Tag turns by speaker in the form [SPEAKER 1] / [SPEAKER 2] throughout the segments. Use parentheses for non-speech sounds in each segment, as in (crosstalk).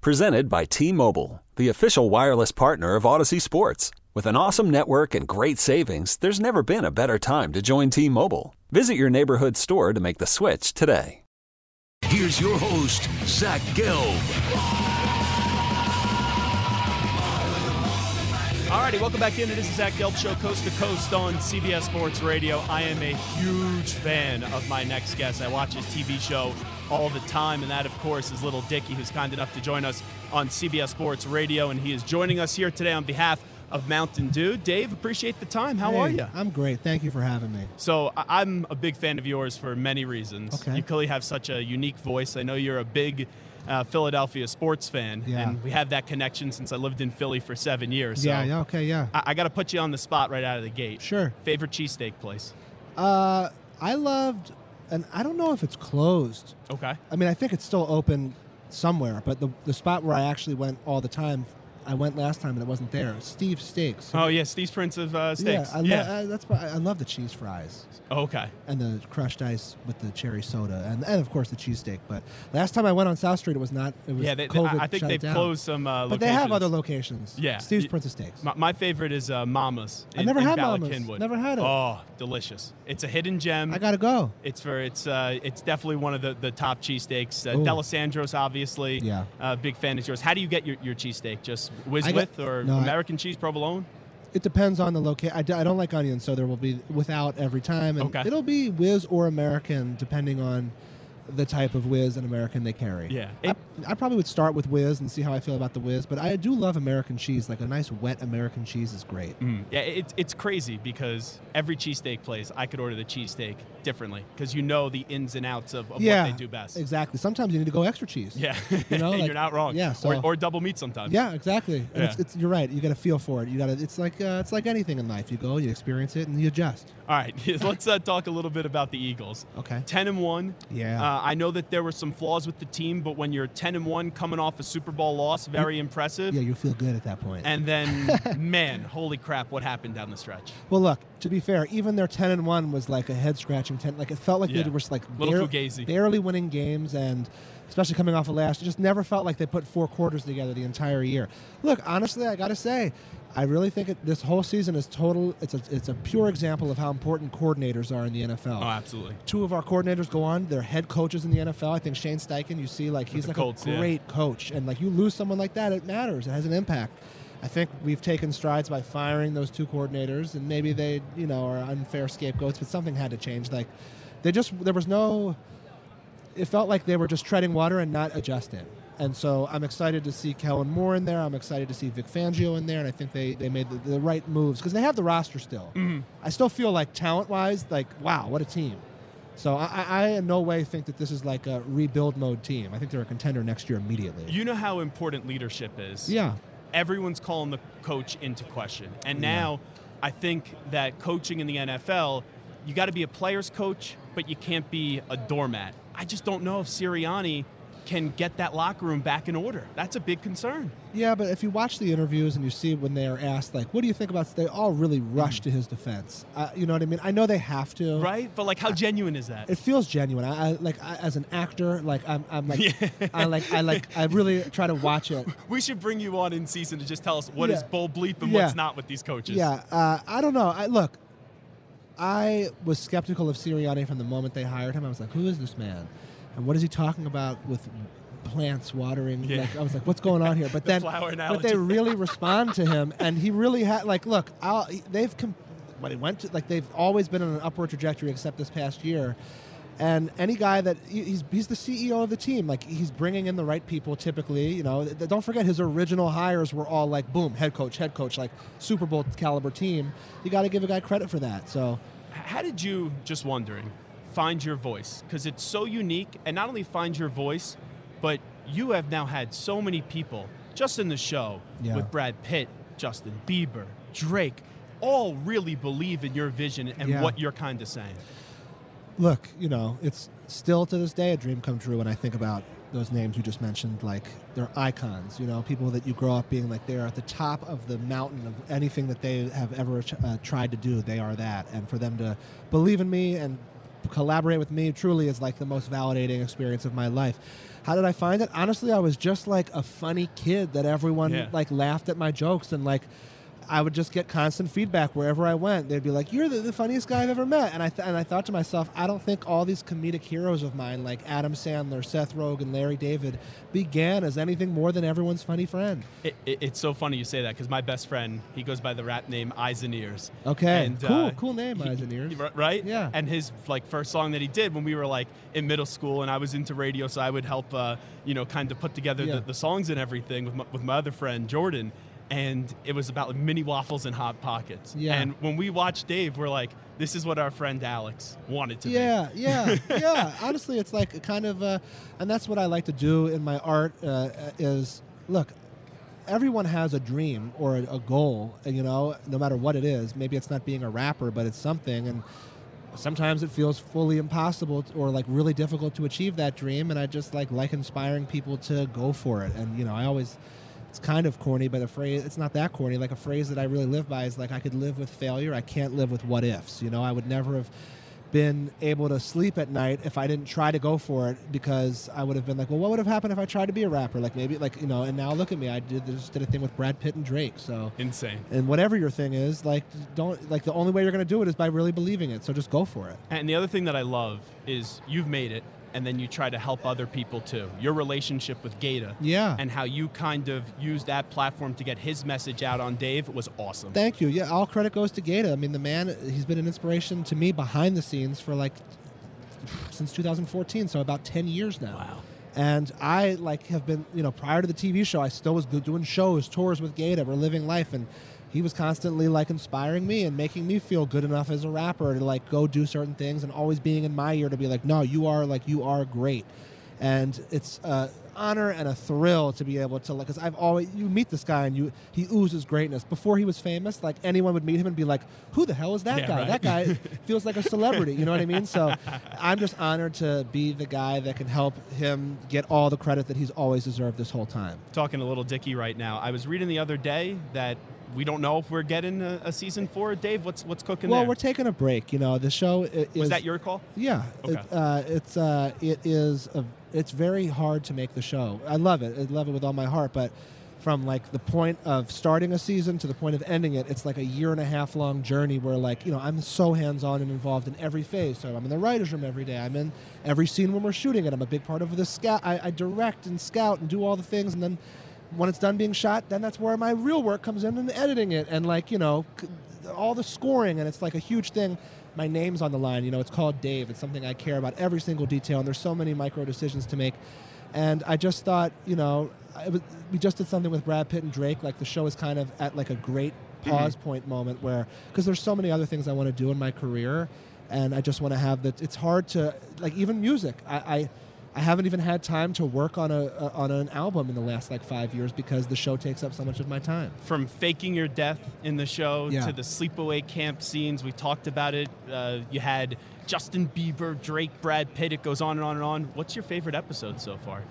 [SPEAKER 1] Presented by T Mobile, the official wireless partner of Audacy Sports. With an awesome network and great savings, there's never been a better time to join T Mobile. Visit your neighborhood store to make the switch today.
[SPEAKER 2] Here's your host, Zach Gelb.
[SPEAKER 3] All righty, welcome back in. This is Zach Gelb Show, coast to coast on CBS Sports Radio. I am a huge fan of my next guest. I watch his TV show all the time, and that, of course, is Lil Dicky, who's kind enough to join us on CBS Sports Radio, and he is joining us here today on behalf of Mountain Dew. Dave, appreciate the time. How
[SPEAKER 4] Hey,
[SPEAKER 3] are you?
[SPEAKER 4] I'm great. Thank you for having me.
[SPEAKER 3] So I'm a big fan of yours for many reasons.
[SPEAKER 4] Okay.
[SPEAKER 3] You clearly have such a unique voice. I know you're a big uh, Philadelphia sports fan,
[SPEAKER 4] Yeah.
[SPEAKER 3] and we have that connection since I lived in Philly for seven years. So
[SPEAKER 4] yeah, yeah, okay, yeah.
[SPEAKER 3] I, I got to put you on the spot right out of the gate.
[SPEAKER 4] Sure.
[SPEAKER 3] Favorite cheesesteak place?
[SPEAKER 4] Uh, I loved, and I don't know if it's closed.
[SPEAKER 3] Okay.
[SPEAKER 4] I mean, I think it's still open somewhere, but the, the spot where I actually went all the time, I went last time and it wasn't there. Steve Steaks.
[SPEAKER 3] Oh yeah, Steve's Prince of uh, Steaks.
[SPEAKER 4] Yeah, I, lo- I, that's I love the cheese fries
[SPEAKER 3] okay.
[SPEAKER 4] and the crushed ice with the cherry soda, and, and of course the cheesesteak. But last time I went on South Street, it was not. It was
[SPEAKER 3] Yeah, they,
[SPEAKER 4] COVID
[SPEAKER 3] I I think they've closed some. Uh,
[SPEAKER 4] But they have other locations.
[SPEAKER 3] Yeah.
[SPEAKER 4] Steve's
[SPEAKER 3] Y-
[SPEAKER 4] Prince of Steaks.
[SPEAKER 3] My, my favorite is uh, Mama's.
[SPEAKER 4] I
[SPEAKER 3] in-
[SPEAKER 4] never
[SPEAKER 3] in
[SPEAKER 4] had
[SPEAKER 3] Bala
[SPEAKER 4] Mama's.
[SPEAKER 3] Cynwyd.
[SPEAKER 4] Never had it.
[SPEAKER 3] Oh, delicious! It's a hidden gem.
[SPEAKER 4] I gotta go.
[SPEAKER 3] It's for it's uh, it's definitely one of the, the top cheesesteaks. Uh,
[SPEAKER 4] Ooh.
[SPEAKER 3] D'Alessandro's obviously.
[SPEAKER 4] Yeah.
[SPEAKER 3] Uh, big fan is yours. How do you get your, your cheesesteak? Just whiz
[SPEAKER 4] I
[SPEAKER 3] with or
[SPEAKER 4] no, I-
[SPEAKER 3] American cheese provolone?
[SPEAKER 4] It depends on the location. I, d- I don't like onions, so there will be without every time, and
[SPEAKER 3] Okay.
[SPEAKER 4] it'll be whiz or American depending on the type of whiz and American they carry.
[SPEAKER 3] Yeah.
[SPEAKER 4] I, I probably would start with whiz and see how I feel about the whiz, but I do love American cheese. Like a nice wet American cheese is great.
[SPEAKER 3] Mm. Yeah, it's it's crazy because every cheesesteak place, I could order the cheesesteak differently because you know the ins and outs of, of
[SPEAKER 4] yeah,
[SPEAKER 3] what they do best.
[SPEAKER 4] Exactly. Sometimes you need to go extra cheese.
[SPEAKER 3] Yeah,
[SPEAKER 4] You know, (laughs) like-
[SPEAKER 3] you're not wrong.
[SPEAKER 4] yeah,
[SPEAKER 3] or,
[SPEAKER 4] so-
[SPEAKER 3] or double meat sometimes.
[SPEAKER 4] Yeah, exactly. And It's,
[SPEAKER 3] Yeah.
[SPEAKER 4] it's, you're right. You got to feel for it. You got to. It's like uh, it's like anything in life. You go, you experience it, and you adjust.
[SPEAKER 3] All right, (laughs) let's uh, talk a little bit about the Eagles.
[SPEAKER 4] Okay.
[SPEAKER 3] Ten and one.
[SPEAKER 4] Yeah.
[SPEAKER 3] Uh, I know that there were some flaws with the team, but when you're ten and one, coming off a Super Bowl loss, very impressive.
[SPEAKER 4] Yeah, you feel good at that point.
[SPEAKER 3] And then, (laughs) man, holy crap, what happened down the stretch?
[SPEAKER 4] Well, look. To be fair, even their ten and one was like a head scratching ten. Like it felt like
[SPEAKER 3] Yeah.
[SPEAKER 4] they were just
[SPEAKER 3] like
[SPEAKER 4] bar- barely winning games, and especially coming off of last, it just never felt like they put four quarters together the entire year. Look, honestly, I got to say, I really think it, this whole season is total. It's a it's a pure example of how important coordinators are in the NFL.
[SPEAKER 3] Oh, absolutely.
[SPEAKER 4] Two of our coordinators go on; they're head coaches in the NFL. I think Shane Steichen. You see, like he's like
[SPEAKER 3] Colts,
[SPEAKER 4] a
[SPEAKER 3] yeah.
[SPEAKER 4] great coach, and like you lose someone like that, it matters. It has an impact. I think we've taken strides by firing those two coordinators, and maybe they, you know, are unfair scapegoats, but something had to change. Like, they just there was no. It felt like they were just treading water and not adjusting. And so I'm excited to see Kellen Moore in there. I'm excited to see Vic Fangio in there, and I think they, they made the, the right moves because they have the roster still. Mm-hmm. I still feel like talent wise, like wow, what a team. So I, I- I in no way think that this is like a rebuild mode team. I think they're a contender next year immediately.
[SPEAKER 3] You know how important leadership is.
[SPEAKER 4] yeah,
[SPEAKER 3] everyone's calling the coach into question. And now I think that coaching in the NFL, you got to be a player's coach, but you can't be a doormat. I just don't know if Sirianni can get that locker room back in order. That's a big concern.
[SPEAKER 4] yeah, but if you watch the interviews and you see when they are asked like, "What do you think about?" They all really rush to his defense. Uh, you know what I mean? I know they have to,
[SPEAKER 3] Right? But like how genuine is that?
[SPEAKER 4] It feels genuine. I, I like I, as an actor, like I'm, I'm like, (laughs) I like, I like, I really try to watch it. (laughs)
[SPEAKER 3] we should bring you on in season to just tell us what is
[SPEAKER 4] Yeah.
[SPEAKER 3] bull bleep and
[SPEAKER 4] Yeah.
[SPEAKER 3] what's not with these coaches.
[SPEAKER 4] Yeah, uh, I don't know. I look. I was skeptical of Sirianni from the moment they hired him. I was like, "Who is this man? And what is he talking about with plants watering?"
[SPEAKER 3] Yeah.
[SPEAKER 4] Like, I was like, "What's going on here?" But (laughs)
[SPEAKER 3] The
[SPEAKER 4] then, but they (laughs) really respond to him, and he really had like, look, I'll, they've com- when he went to like they've always been on an upward trajectory, except this past year. And any guy that he's he's the CEO of the team, like he's bringing in the right people. Typically, you know, don't forget his original hires were all like boom, head coach, head coach, like Super Bowl caliber team. You got to give a guy credit for that. So
[SPEAKER 3] How did you, just wondering, find your voice? Because it's so unique, and not only find your voice, but you have now had so many people just in the show
[SPEAKER 4] Yeah.
[SPEAKER 3] with Brad Pitt, Justin Bieber, Drake, all really believe in your vision and
[SPEAKER 4] Yeah.
[SPEAKER 3] what you're kind of saying.
[SPEAKER 4] Look, you know, it's still to this day a dream come true when I think about those names you just mentioned. Like they're icons, you know, people that you grow up being like they're at the top of the mountain of anything that they have ever uh, tried to do. They are that, and for them to believe in me and collaborate with me truly is like the most validating experience of my life. How did I find it? Honestly, I was just like a funny kid that everyone
[SPEAKER 3] Yeah.
[SPEAKER 4] like laughed at my jokes and like I would just get constant feedback wherever I went. They'd be like, "You're the, the funniest guy I've ever met," and I th- and I thought to myself, I don't think all these comedic heroes of mine, like Adam Sandler, Seth Rogen, Larry David, began as anything more than everyone's funny friend.
[SPEAKER 3] It, it, it's so funny you say that because my best friend, he goes by the rap name Eyes and Ears.
[SPEAKER 4] Okay,
[SPEAKER 3] And,
[SPEAKER 4] cool,
[SPEAKER 3] uh,
[SPEAKER 4] cool name,
[SPEAKER 3] he-
[SPEAKER 4] Eyes and Ears.
[SPEAKER 3] Right?
[SPEAKER 4] Yeah.
[SPEAKER 3] And his like first song that he did when we were like in middle school, and I was into radio, so I would help, uh, you know, kind of put together
[SPEAKER 4] Yeah.
[SPEAKER 3] the, the songs and everything with my, with my other friend Jordan. And it was about like mini waffles and hot pockets.
[SPEAKER 4] Yeah.
[SPEAKER 3] And when we watched Dave, we're like, this is what our friend Alex wanted to be.
[SPEAKER 4] Yeah, (laughs) yeah, yeah. Honestly, it's like a kind of, uh, and that's what I like to do in my art. Uh, is look, everyone has a dream or a, a goal, you know, no matter what it is. Maybe it's not being a rapper, but it's something, and sometimes it feels fully impossible or like really difficult to achieve that dream. And I just like like inspiring people to go for it. And you know, I always. It's kind of corny, but a phrase, it's not that corny. Like a phrase that I really live by is like, I could live with failure. I can't live with what ifs. You know, I would never have been able to sleep at night if I didn't try to go for it because I would have been like, well, what would have happened if I tried to be a rapper? Like maybe like you know, and now look at me, I did just did a thing with Brad Pitt and Drake. So
[SPEAKER 3] Insane.
[SPEAKER 4] and whatever your thing is, like don't like the only way you're gonna do it is by really believing it. So just go for it.
[SPEAKER 3] And the other thing that I love is you've made it, and then you try to help other people too. Your relationship with Gata,
[SPEAKER 4] Yeah.
[SPEAKER 3] and how you kind of used that platform to get his message out on Dave was awesome.
[SPEAKER 4] Thank you. Yeah, all credit goes to Gata. I mean, the man, he's been an inspiration to me behind the scenes for like since 2014, so about 10 years now.
[SPEAKER 3] Wow.
[SPEAKER 4] And I like have been, you know, prior to the TV show, I still was doing shows, tours with Gata. We're living life, and he was constantly like inspiring me and making me feel good enough as a rapper to like go do certain things, and always being in my ear to be like, no, you are like you are great, and it's uh, honor and a thrill to be able to like because I've always you meet this guy and you he oozes greatness. Before he was famous, like anyone would meet him and be like, "Who the hell is that
[SPEAKER 3] Yeah,
[SPEAKER 4] guy?
[SPEAKER 3] right.
[SPEAKER 4] That guy (laughs) feels like a celebrity." You know what I mean? So I'm just honored to be the guy that can help him get all the credit that he's always deserved this whole time.
[SPEAKER 3] Talking a Lil Dicky right now. I was reading the other day that we don't know if we're getting a, a season four. Dave, what's what's cooking
[SPEAKER 4] well,
[SPEAKER 3] there?
[SPEAKER 4] we're taking a break. You know, the show is
[SPEAKER 3] was that your call?
[SPEAKER 4] Yeah,
[SPEAKER 3] Okay.
[SPEAKER 4] it, uh, it's uh, it is a, it's very hard to make the show. I love it. I love it with all my heart, but from like the point of starting a season to the point of ending it, it's like a year and a half long journey where like you know I'm so hands on and involved in every phase. So I'm in the writers' room every day. I'm in every scene when we're shooting it. I'm a big part of the scout. I, I direct and scout and do all the things, and then when it's done being shot, then that's where my real work comes in and editing it and like you know all the scoring and it's like a huge thing. My name's on the line. You know, it's called Dave. It's something I care about every single detail, and there's so many micro decisions to make. And I just thought, you know, was, we just did something with Brad Pitt and Drake. Like the show is kind of at like a great mm-hmm. pause point moment where, because there's so many other things I want to do in my career, and I just want to have that. It's hard to like even music. I. I I haven't even had time to work on a, a on an album in the last like five years because the show takes up so much of my time.
[SPEAKER 3] From faking your death in the show
[SPEAKER 4] Yeah.
[SPEAKER 3] to the sleepaway camp scenes, we talked about it. Uh, you had Justin Bieber, Drake, Brad Pitt. It goes on and on and on. What's your favorite episode so far?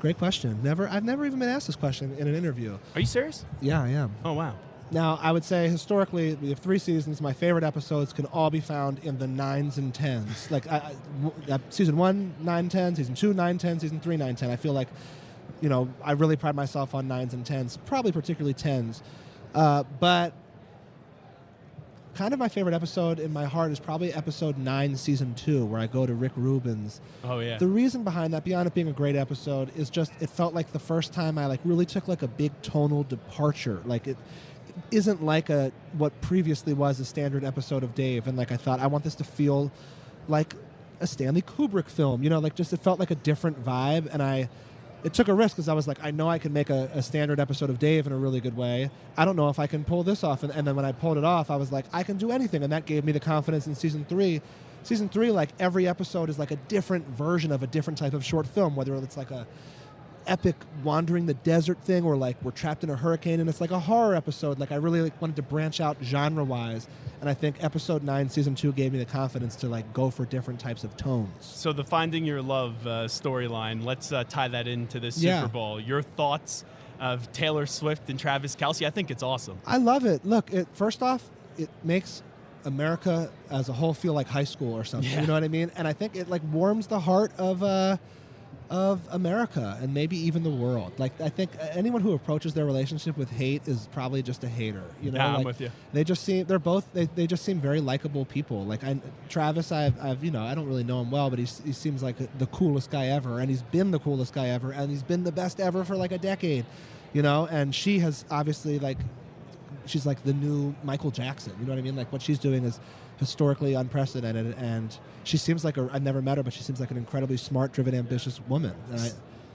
[SPEAKER 4] Great question. Never, I've never even been asked this question in an interview.
[SPEAKER 3] Are you serious?
[SPEAKER 4] Yeah, I am.
[SPEAKER 3] Oh wow.
[SPEAKER 4] Now, I would say historically, we have three seasons. My favorite episodes can all be found in the nines and tens. Like I, I- uh, season one, nine, ten. Season two, nine, ten. Season three, nine, ten. I feel like, you know, I really pride myself on nines and tens. Probably particularly tens, uh, but kind of my favorite episode in my heart is probably episode nine, season two, where I go to Rick Rubin's.
[SPEAKER 3] Oh yeah.
[SPEAKER 4] The reason behind that, beyond it being a great episode, is just it felt like the first time I like really took like a big tonal departure. Like it isn't like a what previously was a standard episode of Dave, and like I thought I want this to feel like a Stanley Kubrick film. You know, like just it felt like a different vibe, and I. It took a risk because I was like, I know I can make a, a standard episode of Dave in a really good way. I don't know if I can pull this off. And, and then when I pulled it off, I was like, I can do anything. And that gave me the confidence in season three season three like every episode is like a different version of a different type of short film whether it's like a epic wandering the desert thing or like we're trapped in a hurricane and it's like a horror episode like i really like, wanted to branch out genre wise and i think episode 9 season 2 gave me the confidence to like go for different types of tones
[SPEAKER 3] So the Finding Your Love uh, storyline, let's uh, tie that into this Super
[SPEAKER 4] Yeah.
[SPEAKER 3] Bowl. Your thoughts of Taylor Swift and Travis Kelce? I think it's awesome.
[SPEAKER 4] I love it. Look, it, first off, it makes America as a whole feel like high school or something.
[SPEAKER 3] Yeah.
[SPEAKER 4] You know what I mean? And I think it like warms the heart of uh, of America and maybe even the world. Like I think anyone who approaches their relationship with hate is probably just a hater. You know,
[SPEAKER 3] Yeah, I'm with you.
[SPEAKER 4] They just seem they're both they, they just seem very likable people. Like I, Travis, I've, I've you know I don't really know him well, but he's, he seems like the coolest guy ever, and he's been the coolest guy ever, and he's been the best ever for like a decade. You know, and she has obviously like she's like the new Michael Jackson. You know what I mean? Like what she's doing is historically unprecedented, and she seems like a, I've never met her, but she seems like an incredibly smart, driven, ambitious woman, and I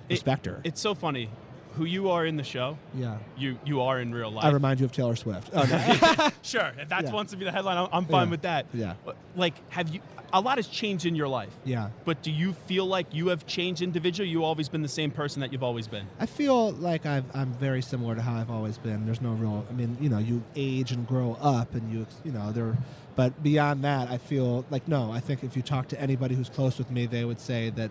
[SPEAKER 4] respect her.
[SPEAKER 3] It's so funny. Who you are in the show,
[SPEAKER 4] yeah.
[SPEAKER 3] you you are in real life.
[SPEAKER 4] I remind you of Taylor Swift. (laughs) Oh, no.
[SPEAKER 3] Sure, if that
[SPEAKER 4] Yeah.
[SPEAKER 3] wants to be the headline, I'm, I'm fine
[SPEAKER 4] Yeah.
[SPEAKER 3] with that.
[SPEAKER 4] Yeah.
[SPEAKER 3] Like, have you? A lot has changed in your life.
[SPEAKER 4] yeah.
[SPEAKER 3] But do you feel like you have changed individually? You always been the same person that you've always been.
[SPEAKER 4] I feel like I've, I'm very similar to how I've always been. There's no real. I mean, you know, you age and grow up, and you, you know, there. But beyond that, I feel like no. I think if you talk to anybody who's close with me, they would say that,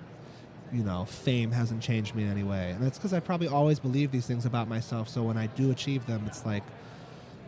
[SPEAKER 4] you know, fame hasn't changed me in any way, and it's because I probably always believe these things about myself. So when I do achieve them, it's like,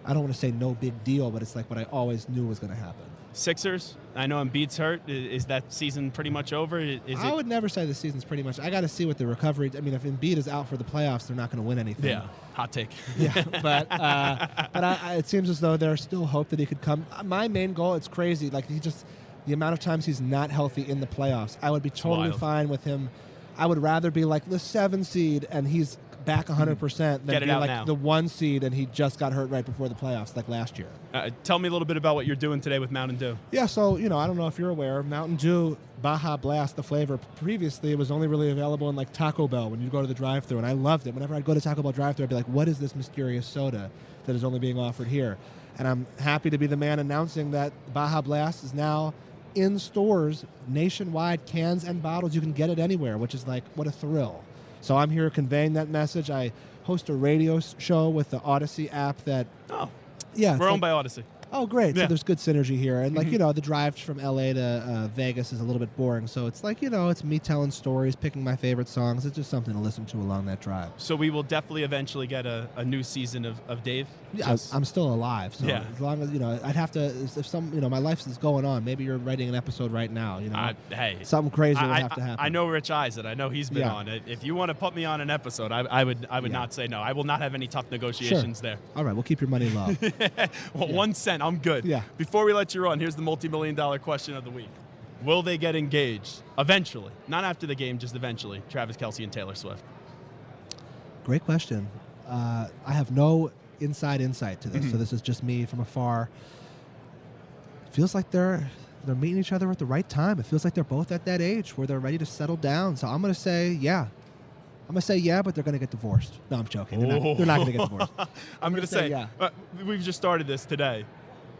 [SPEAKER 4] I don't want to say no big deal, but it's like what I always knew was going to happen.
[SPEAKER 3] Sixers. I know Embiid's hurt. Is that season pretty much over? I- Is
[SPEAKER 4] I
[SPEAKER 3] it?
[SPEAKER 4] would never say the season's pretty much. I got to see what the recovery. I mean, if Embiid is out for the playoffs, they're not going to win anything.
[SPEAKER 3] Yeah. Hot take. (laughs)
[SPEAKER 4] yeah, (laughs) but uh, but I, I, it seems as though there's still hope that he could come. My main goal, it's crazy. Like he just the amount of times he's not healthy in the playoffs, I would be totally
[SPEAKER 3] wild.
[SPEAKER 4] fine with him. I would rather be like the seven seed and he's back 100 percent than
[SPEAKER 3] Get it
[SPEAKER 4] be
[SPEAKER 3] out
[SPEAKER 4] like
[SPEAKER 3] now.
[SPEAKER 4] the one seed and he just got hurt right before the playoffs, like last year.
[SPEAKER 3] Uh, tell me a little bit about what you're doing today with Mountain Dew.
[SPEAKER 4] Yeah, so you know, I don't know if you're aware, Mountain Dew Baja Blast, the flavor. Previously, it was only really available in like Taco Bell when you go to the drive-through, and I loved it. Whenever I'd go to Taco Bell drive-through, I'd be like, "What is this mysterious soda that is only being offered here?" And I'm happy to be the man announcing that Baja Blast is now in stores nationwide, cans and bottles. You can get it anywhere, which is like what a thrill. So I'm here conveying that message. I host a radio show with the Audacy app that
[SPEAKER 3] Oh,
[SPEAKER 4] Yeah.
[SPEAKER 3] We're
[SPEAKER 4] like-
[SPEAKER 3] owned by Audacy.
[SPEAKER 4] Oh, great!
[SPEAKER 3] Yeah.
[SPEAKER 4] So there's good synergy here, and like you know, the drive from LA to uh, Vegas is a little bit boring. So it's like you know, it's me telling stories, picking my favorite songs. It's just something to listen to along that drive.
[SPEAKER 3] So we will definitely eventually get a, a new season of, of Dave.
[SPEAKER 4] Yeah,
[SPEAKER 3] Just-
[SPEAKER 4] I, am still alive, so
[SPEAKER 3] Yeah.
[SPEAKER 4] as long as you know, I'd have to. If some, you know, my life is going on. Maybe you're writing an episode right now. You know,
[SPEAKER 3] I- hey,
[SPEAKER 4] something crazy
[SPEAKER 3] I,
[SPEAKER 4] would have to happen.
[SPEAKER 3] I know Rich Eisen. I know he's been
[SPEAKER 4] Yeah.
[SPEAKER 3] on it. If you want to put me on an episode, I, I would I would
[SPEAKER 4] Yeah.
[SPEAKER 3] not say no. I will not have any tough negotiations there.
[SPEAKER 4] All right, we'll keep your money low. (laughs)
[SPEAKER 3] Well, one cent, I'm good.
[SPEAKER 4] Yeah.
[SPEAKER 3] Before we let you run, here's the multi-million dollar question of the week: Will they get engaged eventually? Not after the game, just eventually. Travis Kelce and Taylor Swift.
[SPEAKER 4] Great question. Uh, I have no inside insight to this,
[SPEAKER 3] Mm-hmm.
[SPEAKER 4] so this is just me from afar. Feels like they're they're meeting each other at the right time. It feels like they're both at that age where they're ready to settle down. So I'm gonna say yeah. I'm gonna say yeah, but they're gonna get divorced. No, I'm joking. They're not, they're not gonna get divorced. (laughs)
[SPEAKER 3] I'm going to
[SPEAKER 4] say
[SPEAKER 3] say,
[SPEAKER 4] yeah.
[SPEAKER 3] uh, we've just started this today.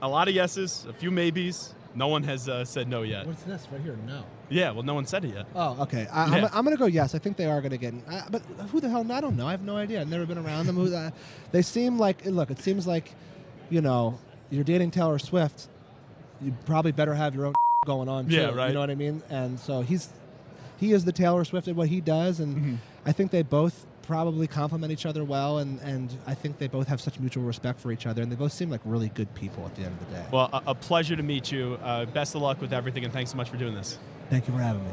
[SPEAKER 3] A lot of yeses, a few maybes. No one has uh, said no yet.
[SPEAKER 4] What's this right here? No.
[SPEAKER 3] Yeah, well, no one said it yet.
[SPEAKER 4] Oh, okay. I,
[SPEAKER 3] Yeah.
[SPEAKER 4] I'm, I'm going to go yes. I think they are going to get. Uh, but who the hell? I don't know. I have no idea. I've never been around them. Who, they seem like. Look, it seems like, you know, you're dating Taylor Swift. You probably better have your own (laughs) going on. Too,
[SPEAKER 3] Yeah, right.
[SPEAKER 4] You know what I mean? And so he's, he is the Taylor Swift at what he does, and
[SPEAKER 3] Mm-hmm.
[SPEAKER 4] I think they both probably complement each other well, and and I think they both have such mutual respect for each other, and they both seem like really good people at the end of the day.
[SPEAKER 3] Well, a, a pleasure to meet you. Uh, best of luck with everything, and thanks so much for doing this.
[SPEAKER 4] Thank you for having me.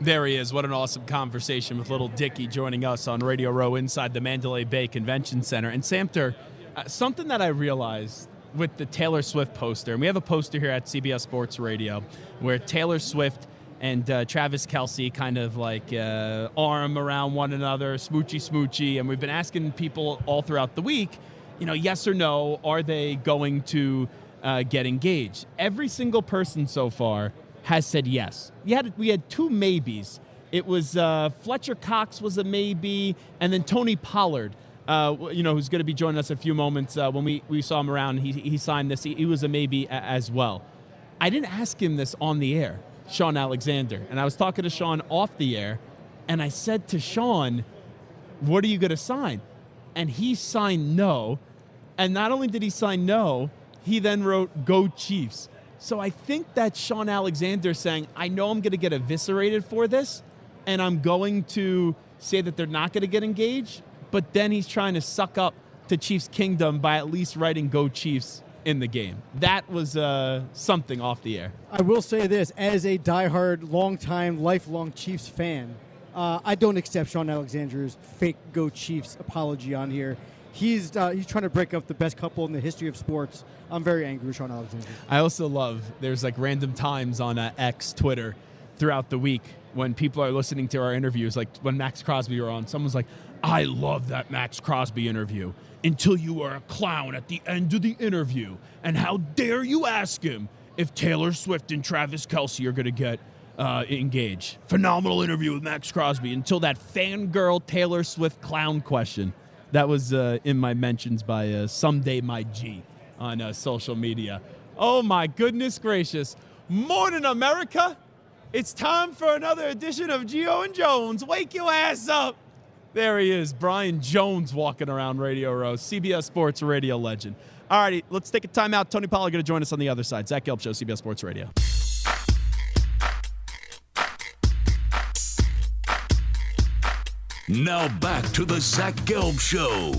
[SPEAKER 3] There he is. What an awesome conversation with Lil Dicky joining us on Radio Row inside the Mandalay Bay Convention Center. And Samter, uh, something that I realized with the Taylor Swift poster, and we have a poster here at CBS Sports Radio where Taylor Swift and uh, Travis Kelce kind of like uh, arm around one another, smoochy smoochy. And we've been asking people all throughout the week, you know, yes or no, are they going to uh, get engaged? Every single person so far has said yes. We had we had two maybes. It was uh, Fletcher Cox was a maybe, and then Tony Pollard, uh, you know, who's going to be joining us in a few moments. Uh, when we, we saw him around, he, he signed this. He, he was a maybe a- as well. I didn't ask him this on the air, Shaun Alexander, and I was talking to Shaun off the air, and I said to Shaun, what are you going to sign? And he signed no. And not only did he sign no, he then wrote go Chiefs. So I think that Shaun Alexander saying, I know I'm going to get eviscerated for this, and I'm going to say that they're not going to get engaged, but then he's trying to suck up to Chiefs Kingdom by at least writing go Chiefs in the game. That was uh, something off the air.
[SPEAKER 5] I will say this as a diehard, longtime, lifelong Chiefs fan, uh, I don't accept Shaun Alexander's fake go Chiefs apology on here. He's uh, he's trying to break up the best couple in the history of sports. I'm very angry with Shaun Alexander.
[SPEAKER 3] I also love there's like random times on uh, X Twitter throughout the week when people are listening to our interviews, like when Maxx Crosby were on, someone's like, "I love that Maxx Crosby interview." Until you were a clown at the end of the interview, and how dare you ask him if Taylor Swift and Travis Kelce are going to get uh, engaged? Phenomenal interview with Maxx Crosby. Until that fangirl Taylor Swift clown question. That was uh, in my mentions by uh, Someday My G on uh, social media. Oh my goodness gracious. Morning, America. It's time for another edition of Gio and Jones. Wake your ass up. There he is, Brian Jones walking around Radio Row, CBS Sports Radio legend. All righty, let's take a timeout. Tony Pollard going to join us on the other side. Zach Gelb Show, CBS Sports Radio.
[SPEAKER 2] Now back to the Zach Gelb Show.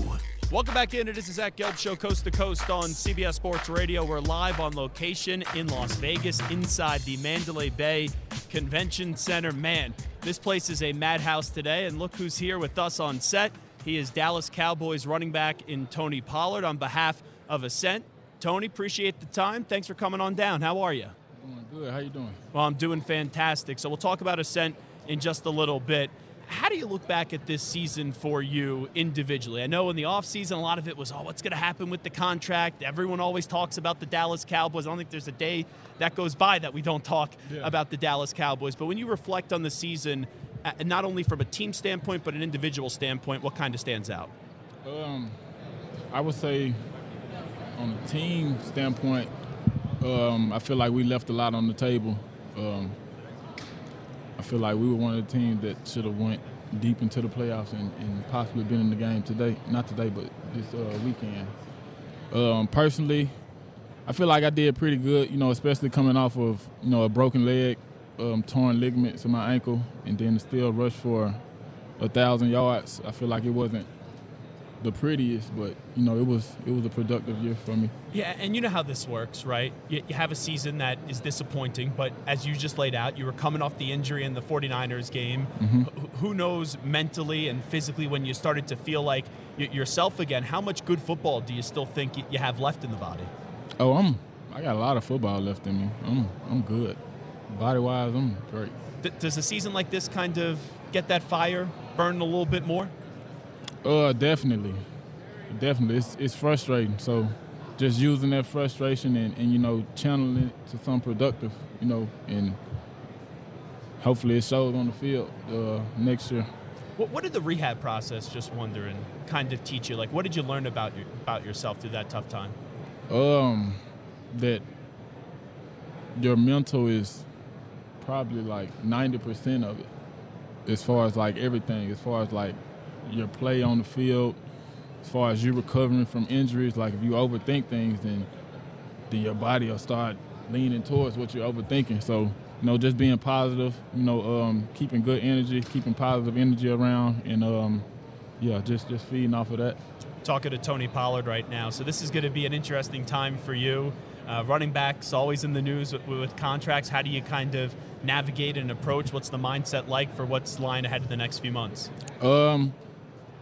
[SPEAKER 3] Welcome back in. It is the Zach Gelb Show, coast to coast on CBS Sports Radio. We're live on location in Las Vegas, inside the Mandalay Bay Convention Center. Man, this place is a madhouse today, and look who's here with us on set. He is Dallas Cowboys running back in Tony Pollard on behalf of Ascent. Tony, appreciate the time. Thanks for coming on down. How are you?
[SPEAKER 6] Doing good. How you doing?
[SPEAKER 3] Well, I'm doing fantastic. So we'll talk about Ascent in just a little bit. How do you look back at this season for you individually? I know in the offseason, a lot of it was, oh, what's going to happen with the contract? Everyone always talks about the Dallas Cowboys. I don't think there's a day that goes by that we don't talk
[SPEAKER 6] Yeah.
[SPEAKER 3] about the Dallas Cowboys. But when you reflect on the season, not only from a team standpoint, but an individual standpoint, what kind of stands out?
[SPEAKER 6] Um, I would say, on the team standpoint, um, I feel like we left a lot on the table. Um, I feel like we were one of the teams that should have went deep into the playoffs and, and possibly been in the game today. Not today, but this uh, weekend. Um, personally, I feel like I did pretty good. You know, especially coming off of you know a broken leg, um, torn ligaments in my ankle, and then still rush for a thousand yards. I feel like it wasn't the prettiest, but you know, it was it was a productive year for me.
[SPEAKER 3] Yeah, and you know how this works, right? You, you have a season that is disappointing, but as you just laid out, you were coming off the injury in the 49ers game. Mm-hmm. Wh- Who knows mentally and physically when you started to feel like y- yourself again, how much good football do you still think y- you have left in the body?
[SPEAKER 6] Oh, I'm I got a lot of football left in me. I'm I'm good. Body wise, I'm great.
[SPEAKER 3] D- does a season like this kind of get that fire burning a little bit more?
[SPEAKER 6] Uh, definitely, definitely. It's it's frustrating. So, just using that frustration and, and you know channeling it to some productive, you know, and hopefully it shows on the field uh, next year.
[SPEAKER 3] What, what did the rehab process, just wondering, kind of teach you? Like, what did you learn about, your, about yourself through that tough time?
[SPEAKER 6] Um, that your mental is probably like ninety percent of it, as far as like everything, as far as like your play on the field, as far as you recovering from injuries. Like if you overthink things, then then your body will start leaning towards what you're overthinking. So you know, just being positive, you know, um, keeping good energy, keeping positive energy around, and um, yeah, just just feeding off of that.
[SPEAKER 3] talking to Tony Pollard right now. So this is going to be an interesting time for you. Uh, running backs always in the news with, with contracts. How do you kind of navigate and approach? What's the mindset like for what's lying ahead in the next few months?
[SPEAKER 6] Um,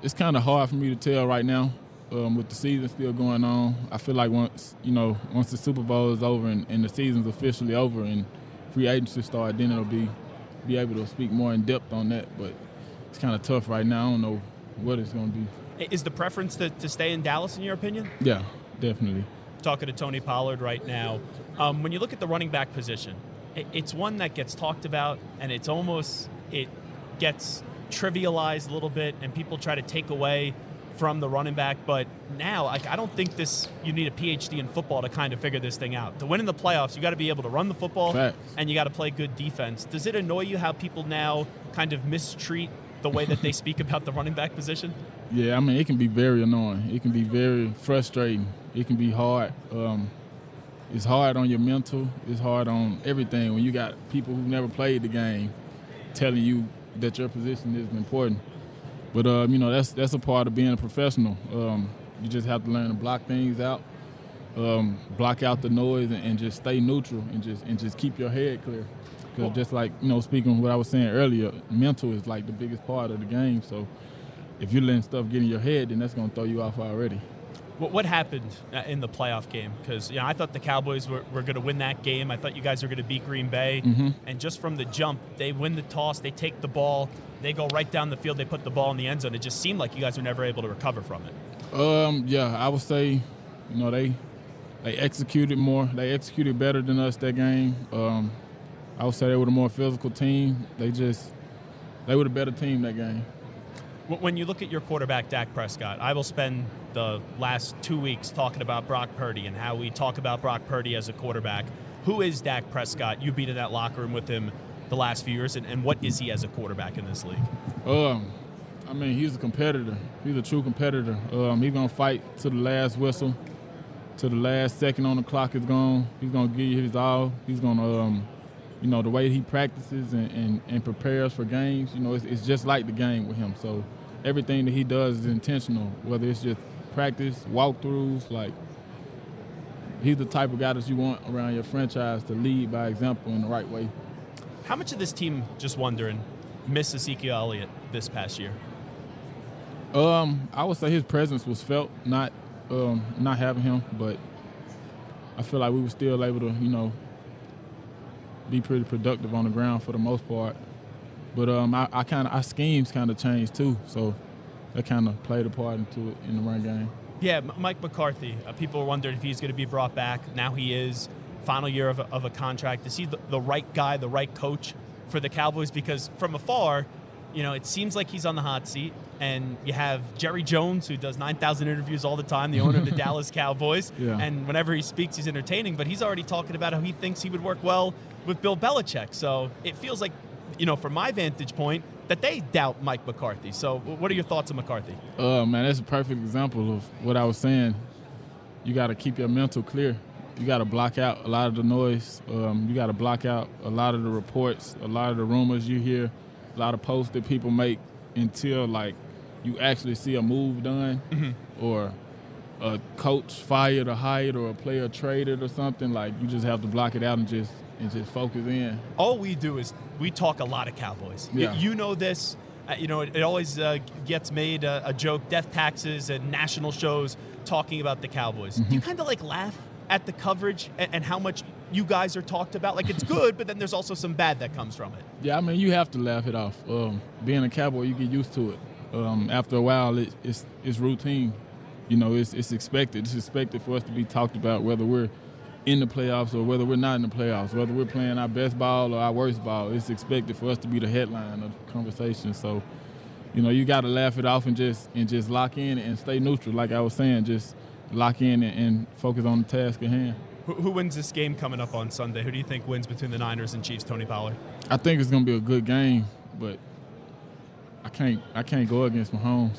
[SPEAKER 6] it's kind of hard for me to tell right now. Um, with the season still going on, I feel like once you know, once the Super Bowl is over and, and the season's officially over and free agency start, then it'll be be able to speak more in depth on that. But it's kind of tough right now. I don't know what it's going to be.
[SPEAKER 3] Is the preference to, to stay in Dallas, in your opinion?
[SPEAKER 6] Yeah, definitely.
[SPEAKER 3] talking to Tony Pollard right now. Um, when you look at the running back position, it, it's one that gets talked about, and it's almost it gets trivialized a little bit, and people try to take away from the running back. But now, like, I don't think this you need a PhD in football to kind of figure this thing out. To win in the playoffs, you got to be able to run the football,
[SPEAKER 6] Facts.
[SPEAKER 3] and you got to play good defense. Does it annoy you how people now kind of mistreat the way that they (laughs) speak about the running back position?
[SPEAKER 6] Yeah, I mean it can be very annoying. It can be very frustrating. It can be hard. Um, it's hard on your mental. It's hard on everything when you got people who never played the game telling you that your position isn't important. But um, you know that's that's a part of being a professional. Um, you just have to learn to block things out, um, block out the noise, and, and, just stay neutral and just and just keep your head clear. Because just like you know, speaking what I was saying earlier, mental is like the biggest part of the game. So if you're letting stuff get in your head, then that's going to throw you off already.
[SPEAKER 3] What, what happened uh, in the playoff game? Because you know, I thought the Cowboys were, were going to win that game. I thought you guys were going to beat Green Bay.
[SPEAKER 6] Mm-hmm.
[SPEAKER 3] And just from the jump, they win the toss, they take the ball, they go right down the field, they put the ball in the end zone. It just seemed like you guys were never able to recover from it.
[SPEAKER 6] Um, yeah, I would say, you know, they they executed more. They executed better than us that game. Um, I would say they were the more physical team. They just they were the better team that game.
[SPEAKER 3] When you look at your quarterback, Dak Prescott, I will spend the last two weeks talking about Brock Purdy and how we talk about Brock Purdy as a quarterback. Who is Dak Prescott? You've been in that locker room with him the last few years, and, and what is he as a quarterback in this league?
[SPEAKER 6] Um, I mean, he's a competitor. He's a true competitor. Um, he's gonna fight to the last whistle, to the last second on the clock is gone. He's gonna give you his all. He's gonna, um, you know, the way he practices and, and, and prepares for games. You know, it's, it's just like the game with him. So everything that he does is intentional, whether it's just practice, walkthroughs, like he's the type of guy that you want around your franchise to lead by example in the right way.
[SPEAKER 3] How much of this team, just wondering, miss Ezekiel Elliott this past year?
[SPEAKER 6] Um, I would say his presence was felt, not um, not having him, but I feel like we were still able to, you know, be pretty productive on the ground for the most part. But um, I, I kind of our schemes kind of changed too, so that kind of played a part into it in the run game.
[SPEAKER 3] Yeah, Mike McCarthy. Uh, people wondering if he's going to be brought back. Now he is. Final year of a, of a contract. Is he the, the right guy, the right coach for the Cowboys? Because from afar, you know, it seems like he's on the hot seat. And you have Jerry Jones, who does 9,000 interviews all the time, the owner of the (laughs) Dallas Cowboys.
[SPEAKER 6] Yeah.
[SPEAKER 3] And whenever he speaks, he's entertaining. But he's already talking about how he thinks he would work well with Bill Belichick. So it feels like you know, from my vantage point, that they doubt Mike McCarthy. So, what are your thoughts on McCarthy?
[SPEAKER 6] Uh, man, that's a perfect example of what I was saying. You got to keep your mental clear. You got to block out a lot of the noise. Um, you got to block out a lot of the reports, a lot of the rumors you hear, a lot of posts that people make until like you actually see a move done
[SPEAKER 3] mm-hmm.
[SPEAKER 6] or a coach fired or hired or a player traded or something. Like you just have to block it out and just and just focus in.
[SPEAKER 3] All we do is we talk a lot of Cowboys.
[SPEAKER 6] Yeah.
[SPEAKER 3] You know this. Uh, you know, it, it always uh, gets made a, a, joke, death taxes and national shows talking about the Cowboys.
[SPEAKER 6] Mm-hmm.
[SPEAKER 3] Do you kind of like laugh at the coverage and, and, how much you guys are talked about? Like it's good, but then there's also some bad that comes from it.
[SPEAKER 6] Yeah, I mean, you have to laugh it off. Um, being a Cowboy, you get used to it. Um, after a while, it, it's it's routine. You know, it's it's expected. It's expected for us to be talked about, whether we're in the playoffs or whether we're not in the playoffs, whether we're playing our best ball or our worst ball, it's expected for us to be the headline of the conversation. So, you know, you got to laugh it off and just and just lock in and stay neutral. Like I was saying, just lock in and, and focus on the task at hand.
[SPEAKER 3] Who, who, wins this game coming up on Sunday? Who do you think wins between the Niners and Chiefs? Tony Pollard.
[SPEAKER 6] I think it's going to be a good game, but I can't I can't go against Mahomes.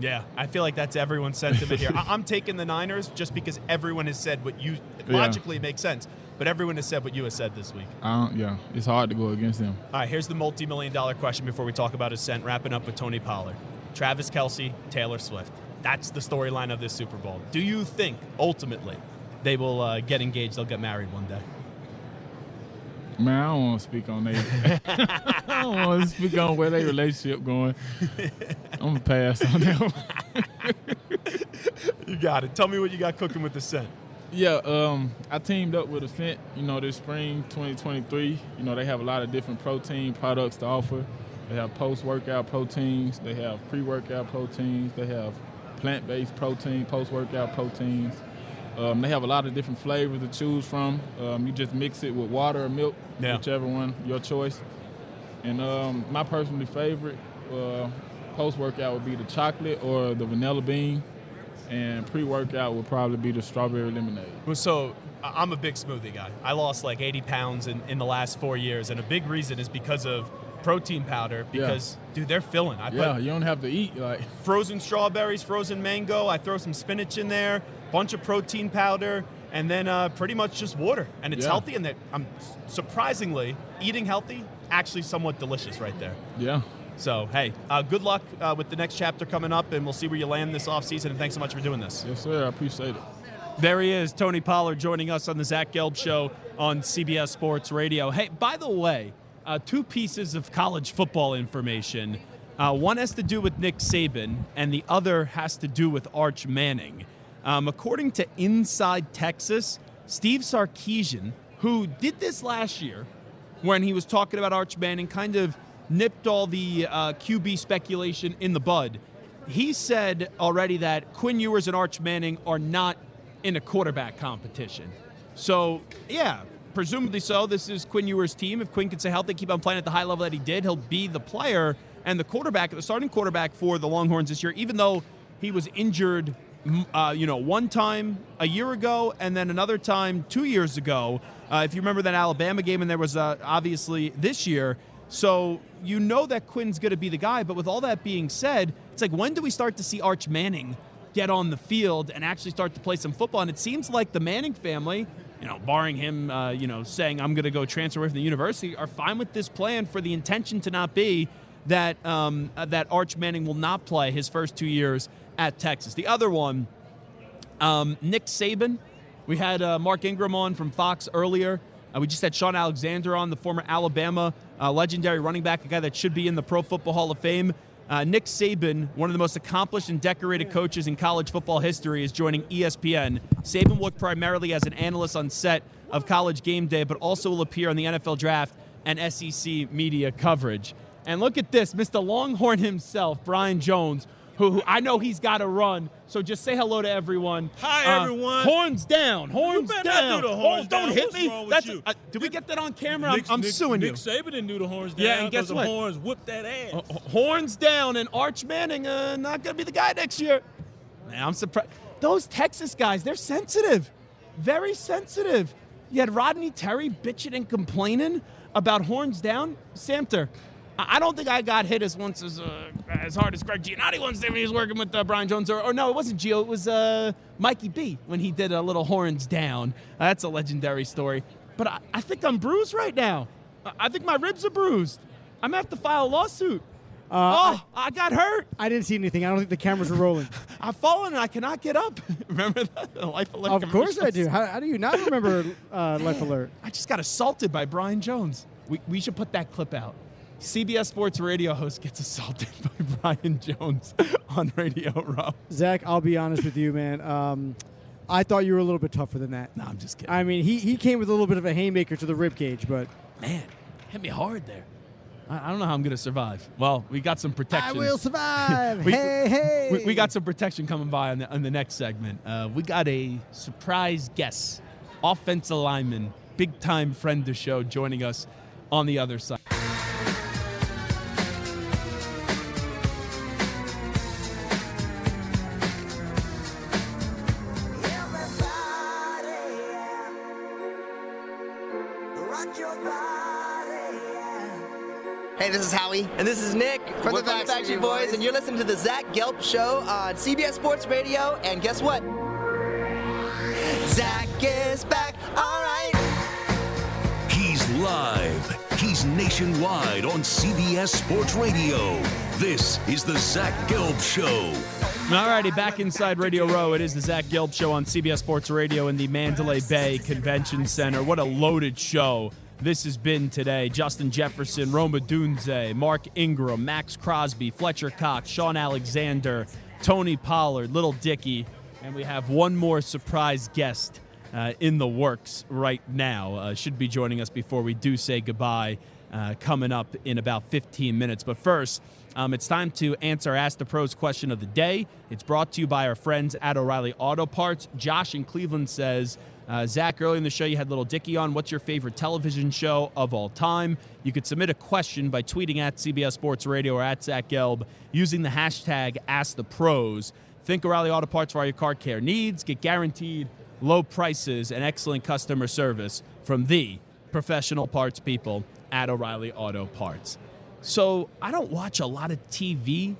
[SPEAKER 3] Yeah, I feel like that's everyone's sentiment here. I- am taking the Niners just because everyone has said what you
[SPEAKER 6] Yeah.
[SPEAKER 3] logically makes sense, but everyone has said what you have said this week.
[SPEAKER 6] I don't, yeah, it's hard to go against them.
[SPEAKER 3] All right, here's the multi-million dollar question before we talk about Ascent. Wrapping up with Tony Pollard, Travis Kelce, Taylor Swift. That's the storyline of this Super Bowl. Do you think ultimately they will uh, get engaged? They'll get married one day.
[SPEAKER 6] Man, I don't want to speak on that. (laughs) I don't want to speak on where their relationship going. I'm gonna pass on that one.
[SPEAKER 3] You got it. Tell me what you got cooking with the scent.
[SPEAKER 6] Yeah, um, I teamed up with Ascent, you know, this spring 2023. You know, they have a lot of different protein products to offer. They have post-workout proteins. They have pre-workout proteins. They have plant-based protein, post-workout proteins. Um, they have a lot of different flavors to choose from. Um, you just mix it with water or milk,
[SPEAKER 3] Yeah.
[SPEAKER 6] whichever one, your choice. And um, my personally favorite uh, post-workout would be the chocolate or the vanilla bean. And pre-workout would probably be the strawberry lemonade.
[SPEAKER 3] So I'm a big smoothie guy. I lost like 80 pounds in, in the last four years, and a big reason is because of protein powder because, dude, they're filling. I
[SPEAKER 6] Yeah, you don't have to eat like (laughs)
[SPEAKER 3] frozen strawberries, frozen mango. I throw some spinach in there, bunch of protein powder, and then uh, pretty much just water. And it's
[SPEAKER 6] Yeah.
[SPEAKER 3] healthy, and that I'm surprisingly eating healthy, actually somewhat delicious right there.
[SPEAKER 6] yeah.
[SPEAKER 3] So hey, uh, good luck uh, with the next chapter coming up, and we'll see where you land this offseason. And thanks so much for doing this.
[SPEAKER 6] Yes, sir. I appreciate it.
[SPEAKER 3] There he is, Tony Pollard, joining us on the Zach Gelb Show on CBS Sports Radio. Hey, by the way, uh, two pieces of college football information. Uh, one has to do with Nick Saban, and the other has to do with Arch Manning. Um, according to Inside Texas, Steve Sarkisian, who did this last year when he was talking about Arch Manning, kind of nipped all the uh, QB speculation in the bud. He said already that Quinn Ewers and Arch Manning are not in a quarterback competition. So, yeah, presumably so. This is Quinn Ewers' team. If Quinn can stay healthy, keep on playing at the high level that he did, he'll be the player and the quarterback, the starting quarterback for the Longhorns this year, even though he was injured, uh, you know, one time a year ago and then another time two years ago. Uh, if you remember that Alabama game, and there was uh, obviously this year. So you know that Quinn's going to be the guy. But with all that being said, it's like when do we start to see Arch Manning get on the field and actually start to play some football? And it seems like the Manning family, you know, barring him, uh, you know, saying I'm going to go transfer away from the university, are fine with this plan for the intention to not be that um, uh, that Arch Manning will not play his first two years at Texas. The other one, um, Nick Saban. We had uh, Mark Ingram on from Fox earlier. Uh, we just had Shaun Alexander on, the former Alabama uh, legendary running back, a guy that should be in the Pro Football Hall of Fame. Uh, Nick Saban, one of the most accomplished and decorated coaches in college football history, is joining ESPN. Saban worked primarily as an analyst on set of College Game Day, but also will appear on the NFL Draft and SEC media coverage. And look at this, Mr. Longhorn himself, Brian Jones, who, who I know he's got to run. So just say hello to everyone.
[SPEAKER 7] Hi,
[SPEAKER 3] Uh,
[SPEAKER 7] everyone.
[SPEAKER 3] Horns down. Horns down.
[SPEAKER 7] do the horns
[SPEAKER 3] don't
[SPEAKER 7] down.
[SPEAKER 3] hit
[SPEAKER 7] What's
[SPEAKER 3] me. That's
[SPEAKER 7] you?
[SPEAKER 3] uh, did we get that on camera? I'm,
[SPEAKER 7] Nick,
[SPEAKER 3] I'm
[SPEAKER 7] Nick,
[SPEAKER 3] suing
[SPEAKER 7] Nick
[SPEAKER 3] you.
[SPEAKER 7] Saban didn't do the horns down.
[SPEAKER 3] Yeah, and guess
[SPEAKER 7] 'cause the
[SPEAKER 3] what?
[SPEAKER 7] horns whipped that ass.
[SPEAKER 3] Uh, horns down and Arch Manning uh, not going to be the guy next year. Man, I'm surprised. Those Texas guys, they're sensitive. Very sensitive. You had Rodney Terry bitching and complaining about horns down. Samter, I I don't think I got hit as once as uh, as hard as Greg Giannotti once did when he was working with uh, Brian Jones. Or, or no, it wasn't Gio. It was uh, Mikey B when he did a little horns down. Uh, that's a legendary story. But I, I think I'm bruised right now. I- I think my ribs are bruised. I'm going to have to file a lawsuit. oh, I, got hurt.
[SPEAKER 5] I didn't see anything. I don't think the cameras were rolling. (laughs)
[SPEAKER 3] I've fallen and I cannot get up. (laughs) Remember that? The Life Alert
[SPEAKER 5] of course I do. How, how do you not remember uh, Life Alert? (laughs)
[SPEAKER 3] I just got assaulted by Brian Jones. We, we should put that clip out. CBS Sports radio host gets assaulted (laughs) by Brian Jones (laughs) on Radio Row.
[SPEAKER 5] Zach, I'll be honest with you, man. Um, I thought you were a little bit tougher than that.
[SPEAKER 3] No, I'm just kidding.
[SPEAKER 5] I mean, he, he came with a little bit of a haymaker to the rib cage, but
[SPEAKER 3] Man, hit me hard there. I, I don't know how I'm going to survive. Well, we got some protection.
[SPEAKER 5] I will (laughs) survive.
[SPEAKER 3] We-
[SPEAKER 5] hey, hey.
[SPEAKER 3] We, we got some protection coming by on the, on the next segment. Uh, we got a surprise guest, offensive lineman, big time friend of the show, joining us on the other side.
[SPEAKER 8] This. And this is Nick from
[SPEAKER 9] We're
[SPEAKER 8] the
[SPEAKER 9] from the
[SPEAKER 8] Backstreet
[SPEAKER 9] Backstreet
[SPEAKER 8] Boys,
[SPEAKER 9] Boys.
[SPEAKER 8] and you're listening to the Zach Gelb Show on CBS Sports Radio. And guess what? Zach is back. All right.
[SPEAKER 2] He's live. He's nationwide on CBS Sports Radio. This is the Zach Gelb Show.
[SPEAKER 3] Alrighty, back inside Radio Row. It is the Zach Gelb Show on CBS Sports Radio in the Mandalay Bay Convention Center. What a loaded show this has been today. Justin Jefferson, Rome Odunze, Mark Ingram, Maxx Crosby, Fletcher Cox, Shaun Alexander, Tony Pollard, Lil Dicky, and we have one more surprise guest uh, in the works right now. Uh, should be joining us before we do say goodbye uh, coming up in about 15 minutes. But first, um, it's time to answer Ask the Pros question of the day. It's brought to you by our friends at O'Reilly Auto Parts. Josh in Cleveland says, uh, Zach, earlier in the show, you had Lil Dicky on. What's your favorite television show of all time? You could submit a question by tweeting at CBS Sports Radio or at Zach Gelb using the hashtag AskThePros. Think O'Reilly Auto Parts for all your car care needs. Get guaranteed low prices and excellent customer service from the professional parts people at O'Reilly Auto Parts. So I don't watch a lot of TV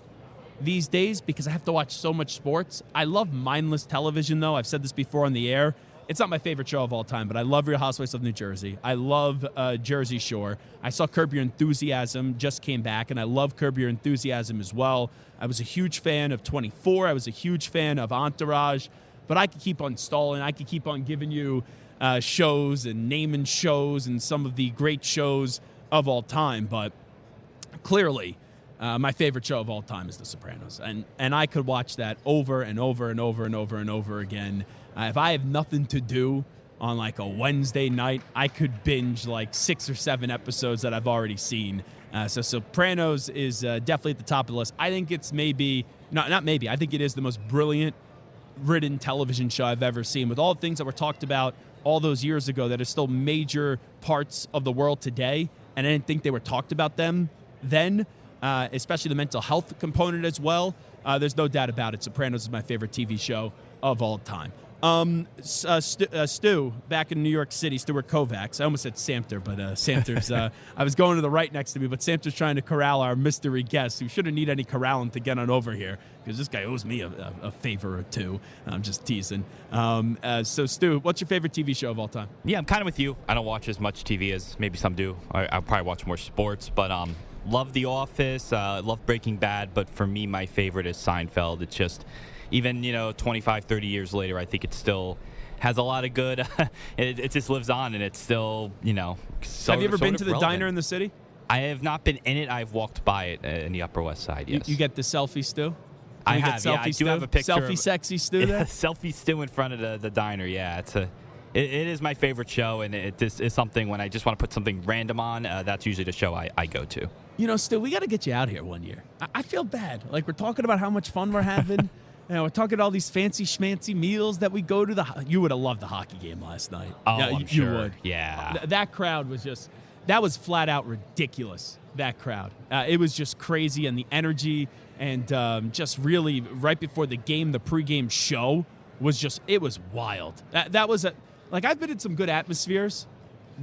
[SPEAKER 3] these days because I have to watch so much sports. I love mindless television, though. I've said this before on the air. It's not my favorite show of all time, but I love Real Housewives of New Jersey. I love uh, Jersey Shore. I saw Curb Your Enthusiasm just came back, and I love Curb Your Enthusiasm as well. I was a huge fan of 24. I was a huge fan of Entourage, but I could keep on stalling. I could keep on giving you uh, shows and naming shows and some of the great shows of all time, but clearly. Uh, my favorite show of all time is The Sopranos, and and I could watch that over and over and over and over and over again. Uh, if I have nothing to do on like a Wednesday night, I could binge like six or seven episodes that I've already seen. Uh, so Sopranos is uh, definitely at the top of the list. I think it's maybe not not maybe. I think it is the most brilliant written television show I've ever seen. With all the things that were talked about all those years ago that are still major parts of the world today, and I didn't think they were talked about them then uh, especially the mental health component as well. Uh, there's no doubt about it. Sopranos is my favorite TV show of all time. Um, uh, Stu, uh, Stu, back in New York City, Stuart Kovacs. I almost said Samter, but uh, Samter's. Uh, (laughs) I was going to the right next to me, but Samter's trying to corral our mystery guest, who shouldn't need any corralling to get on over here because this guy owes me a, a, a, favor or two. I'm just teasing. Um, uh, so, Stu, what's your favorite TV show of all time?
[SPEAKER 9] Yeah, I'm kind of with you. I don't watch as much TV as maybe some do. I, will probably watch more sports, but um, love The Office, uh, love Breaking Bad, but for me, my favorite is Seinfeld. It's just, even, you know, 25, 30 years later, I think it still has a lot of good. (laughs) it, it, just lives on, and it's still, you know. So,
[SPEAKER 3] have you ever been to the relevant. diner in the city?
[SPEAKER 9] I have not been in it. I've walked by it uh, in the Upper West Side. Yes.
[SPEAKER 3] You, you get the selfie Stu.
[SPEAKER 9] I have. Yeah, I do have a picture.
[SPEAKER 3] Selfie, of, sexy Stu. (laughs) There.
[SPEAKER 9] selfie Stu in front of the, the diner. Yeah, it's a it, it is my favorite show, and it is, is, something when I just want to put something random on. Uh, that's usually the show I, I go to.
[SPEAKER 3] You know, Stu, we got to get you out here one year. I, I, feel bad. Like we're talking about how much fun we're having. (laughs) you know, we're talking all these fancy schmancy meals that we go to. The you would have loved the hockey game last night.
[SPEAKER 9] Oh,
[SPEAKER 3] yeah,
[SPEAKER 9] I'm
[SPEAKER 3] you,
[SPEAKER 9] sure.
[SPEAKER 3] Would.
[SPEAKER 9] Yeah.
[SPEAKER 3] Th- that crowd was just that was flat out ridiculous. That crowd. Uh, it was just crazy, and the energy, and um, just really right before the game, the pregame show was just it was wild. That that was a like I've been in some good atmospheres.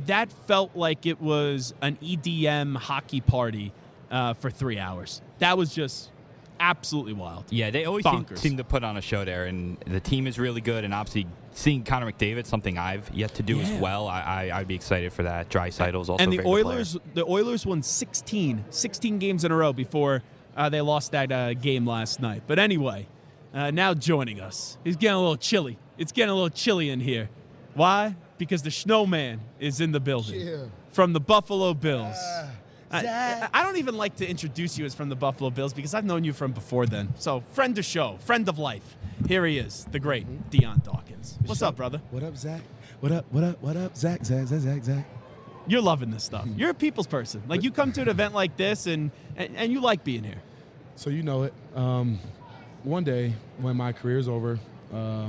[SPEAKER 3] That felt like it was an EDM hockey party uh, for three hours. That was just absolutely wild.
[SPEAKER 9] Yeah, they always seem, seem, to put on a show there, and the team is really good. And obviously, seeing Connor McDavid, something I've yet to do yeah. as well. I, I, would be excited for that. Draisaitl's also
[SPEAKER 3] and the Oilers.
[SPEAKER 9] Player.
[SPEAKER 3] The Oilers won 16, 16 games in a row before uh, they lost that uh, game last night. But anyway, uh, now joining us, he's getting a little chilly. It's getting a little chilly in here. Why? Because the snowman is in the building yeah. from the Buffalo Bills. I, I, don't even like to introduce you as from the Buffalo Bills because I've known you from before then. So, friend of show, friend of life. Here he is, the great. Dion Dawkins. What's up, brother?
[SPEAKER 10] What up, Zach? What up? What up? What up, Zach? Zach? Zach? Zach? Zach?
[SPEAKER 3] You're loving this stuff. (laughs) You're a people's person. Like you come to an event like this, and and, and you like being here.
[SPEAKER 10] So you know it. Um, one day when my career's over, uh,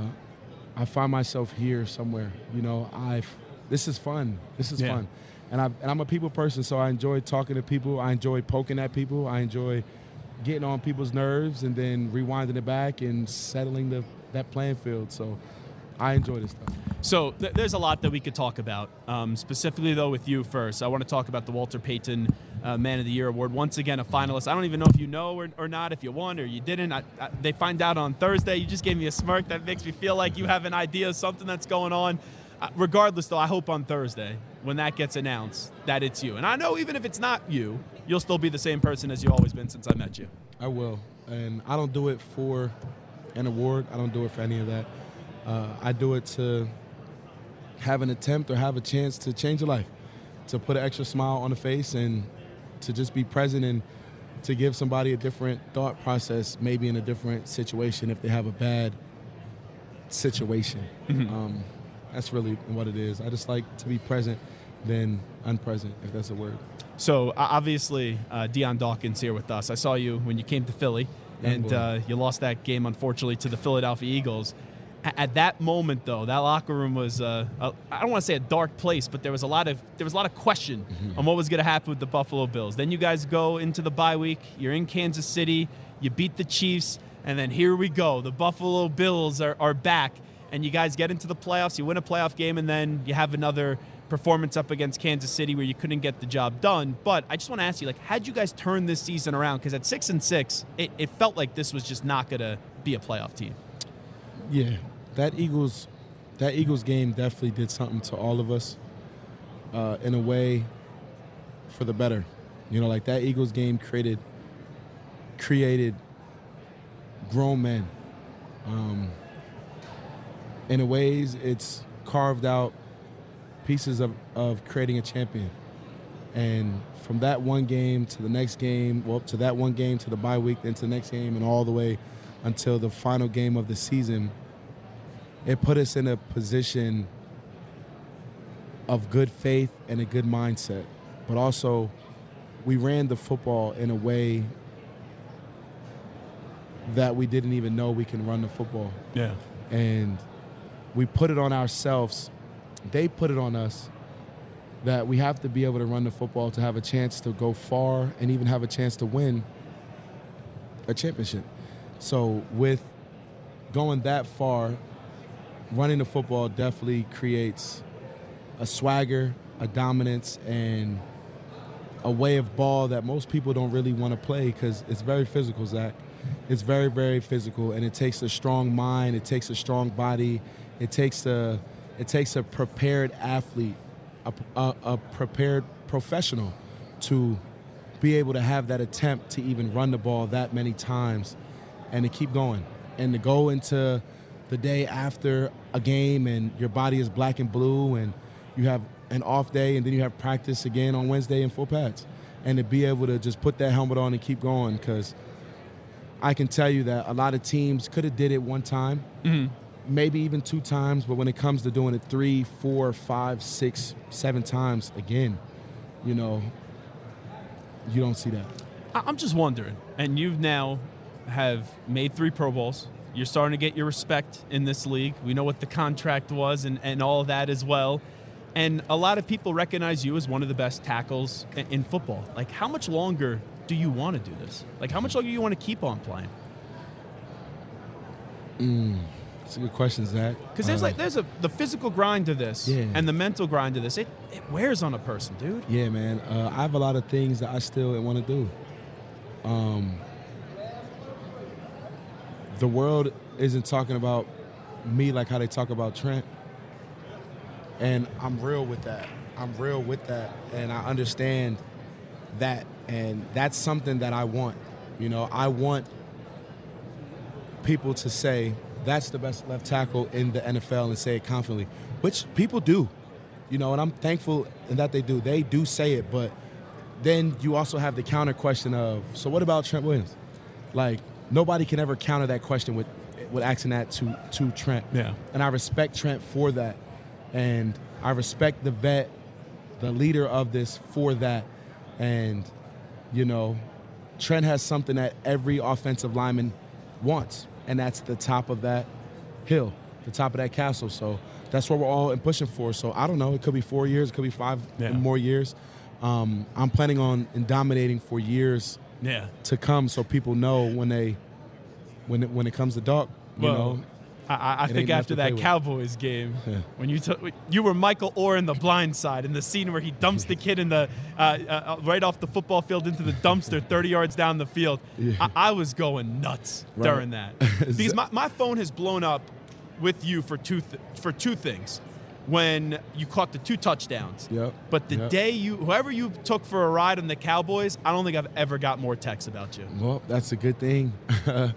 [SPEAKER 10] I find myself here somewhere. You know, I this is fun. This is yeah. fun, and I and I'm a people person, so I enjoy talking to people. I enjoy poking at people. I enjoy getting on people's nerves and then rewinding it back and settling the that playing field. So I enjoy this stuff.
[SPEAKER 3] So th- there's a lot that we could talk about. Um, specifically, though, with you first, I want to talk about the Walter Payton uh, Man of the Year award. Once again, a finalist. I don't even know if you know or, or not, if you won or you didn't. I, I, they find out on Thursday. You just gave me a smirk that makes me feel like you have an idea of something that's going on. Uh, regardless, though, I hope on Thursday when that gets announced that it's you. And I know even if it's not you, you'll still be the same person as you've always been since I met you.
[SPEAKER 10] I will, and I don't do it for an award. I don't do it for any of that. Uh, I do it to have an attempt or have a chance to change a life, to put an extra smile on the face and to just be present and to give somebody a different thought process, maybe in a different situation if they have a bad situation. Mm-hmm. Um, that's really what it is. I just like to be present than unpresent, if that's a word.
[SPEAKER 3] So obviously, uh, Dion Dawkins here with us. I saw you when you came to Philly, and uh, you lost that game unfortunately to the Philadelphia Eagles at that moment though that locker room was uh, I don't want to say a dark place but there was a lot of there was a lot of question mm-hmm. on what was going to happen with the Buffalo Bills then you guys go into the bye week you're in Kansas City you beat the Chiefs and then here we go the Buffalo Bills are, are back and you guys get into the playoffs you win a playoff game and then you have another performance up against Kansas City where you couldn't get the job done. But I just want to ask you, like, had you guys turned this season around? Because at six and six, it, it felt like this was just not going to be a playoff team.
[SPEAKER 10] Yeah, that Eagles, that Eagles game definitely did something to all of us, uh, in a way, for the better. You know, like that Eagles game created, created grown men. Um, in a ways, it's carved out pieces of, of creating a champion. And from that one game to the next game, well, to that one game to the bye week, then to the next game, and all the way until the final game of the season, it put us in a position of good faith and a good mindset. But also, we ran the football in a way that we didn't even know we can run the football.
[SPEAKER 3] Yeah.
[SPEAKER 10] And we put it on ourselves. They put it on us that we have to be able to run the football to have a chance to go far and even have a chance to win a championship. So with going that far, running the football definitely creates a swagger, a dominance, and a way of ball that most people don't really want to play because it's very physical, Zach. It's very, very physical, and it takes a strong mind. It takes a strong body. It takes a, it takes a prepared athlete, a, a, a prepared professional, to be able to have that attempt to even run the ball that many times, and to keep going, and to go into the day after a game, and your body is black and blue, and you have an off day, and then you have practice again on Wednesday in full pads, and to be able to just put that helmet on and keep going, because I can tell you that a lot of teams could have did it one time,
[SPEAKER 3] Mhm.
[SPEAKER 10] Maybe even two times, but when it comes to doing it three, four, five, six, seven times again, you know, you don't see that.
[SPEAKER 3] I'm just wondering, and you've now have made three Pro Bowls. You're starting to get your respect in this league. We know what the contract was and, and all that as well. And a lot of people recognize you as one of the best tackles in, in football. Like, how much longer do you want to do this? Like, how much longer do you want to keep on playing?
[SPEAKER 10] Mm, that's a good question, Zach.
[SPEAKER 3] Because there's like there's a the physical grind to this
[SPEAKER 10] Yeah.
[SPEAKER 3] and the mental grind to this. It it wears on a person, dude.
[SPEAKER 10] Yeah, man. Uh, I have a lot of things that I still want to do. Um, the world isn't talking about me like how they talk about Trent. And I'm real with that. I'm real with that. And I understand that. And that's something that I want. You know, I want people to say that's the best left tackle in the NFL and say it confidently, which people do. You know, and I'm thankful in that they do. They do say it, but then you also have the counter question of, so what about Trent Williams? Like nobody can ever counter that question with with asking that to to Trent.
[SPEAKER 3] Yeah.
[SPEAKER 10] And I respect Trent for that, and I respect the vet, the leader of this for that, and you know, Trent has something that every offensive lineman wants, and that's the top of that hill, the top of that castle. So that's what we're all pushing for. So I don't know. It could be four years. It could be five
[SPEAKER 3] Yeah.
[SPEAKER 10] more years. Um, I'm planning on dominating for years
[SPEAKER 3] Yeah.
[SPEAKER 10] to come, so people know when they when it, when it comes to Doc. You
[SPEAKER 3] Well,
[SPEAKER 10] know,
[SPEAKER 3] I, I- think after that
[SPEAKER 10] play with.
[SPEAKER 3] Cowboys game,
[SPEAKER 10] Yeah.
[SPEAKER 3] when you took you were Michael Oher in The Blind Side in the scene where he dumps the kid in the uh, uh, right off the football field into the dumpster 30 yards down the field.
[SPEAKER 10] Yeah.
[SPEAKER 3] I, I was going nuts
[SPEAKER 10] Right.
[SPEAKER 3] during that (laughs) because my, my phone has blown up with you for two th- for two things. When you caught the two touchdowns,
[SPEAKER 10] Yep.
[SPEAKER 3] but the
[SPEAKER 10] Yep.
[SPEAKER 3] day you whoever you took for a ride on the Cowboys, I don't think I've ever got more texts about you.
[SPEAKER 10] Well, that's a good thing. (laughs)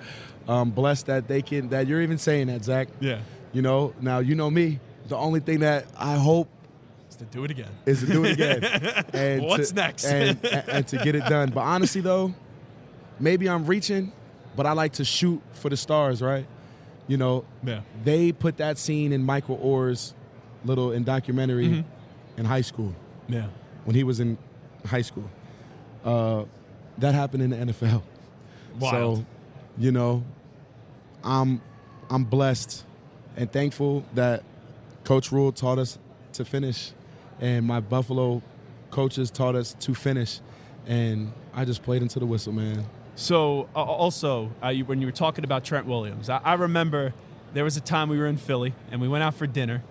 [SPEAKER 10] I'm blessed that they can that you're even saying that, Zach.
[SPEAKER 3] Yeah.
[SPEAKER 10] You know, now you know me. The only thing that I hope
[SPEAKER 3] Is to do it again.
[SPEAKER 10] is to do it again. (laughs) and
[SPEAKER 3] What's
[SPEAKER 10] to-
[SPEAKER 3] next?
[SPEAKER 10] and, and, to get it done. But honestly, though, maybe I'm reaching, but I like to shoot for the stars, right? You know,
[SPEAKER 3] Yeah.
[SPEAKER 10] they put that scene in Michael Oher's little in documentary
[SPEAKER 3] Mhm.
[SPEAKER 10] in high school
[SPEAKER 3] Yeah.
[SPEAKER 10] when he was in high school. Uh, that happened in the NFL.
[SPEAKER 3] Wild.
[SPEAKER 10] So, you know, I'm I'm blessed and thankful that Coach Rhule taught us to finish, and my Buffalo coaches taught us to finish, and I just played into the whistle, man.
[SPEAKER 3] So uh, also, uh, you, when you were talking about Trent Williams, I, I remember there was a time we were in Philly and we went out for dinner,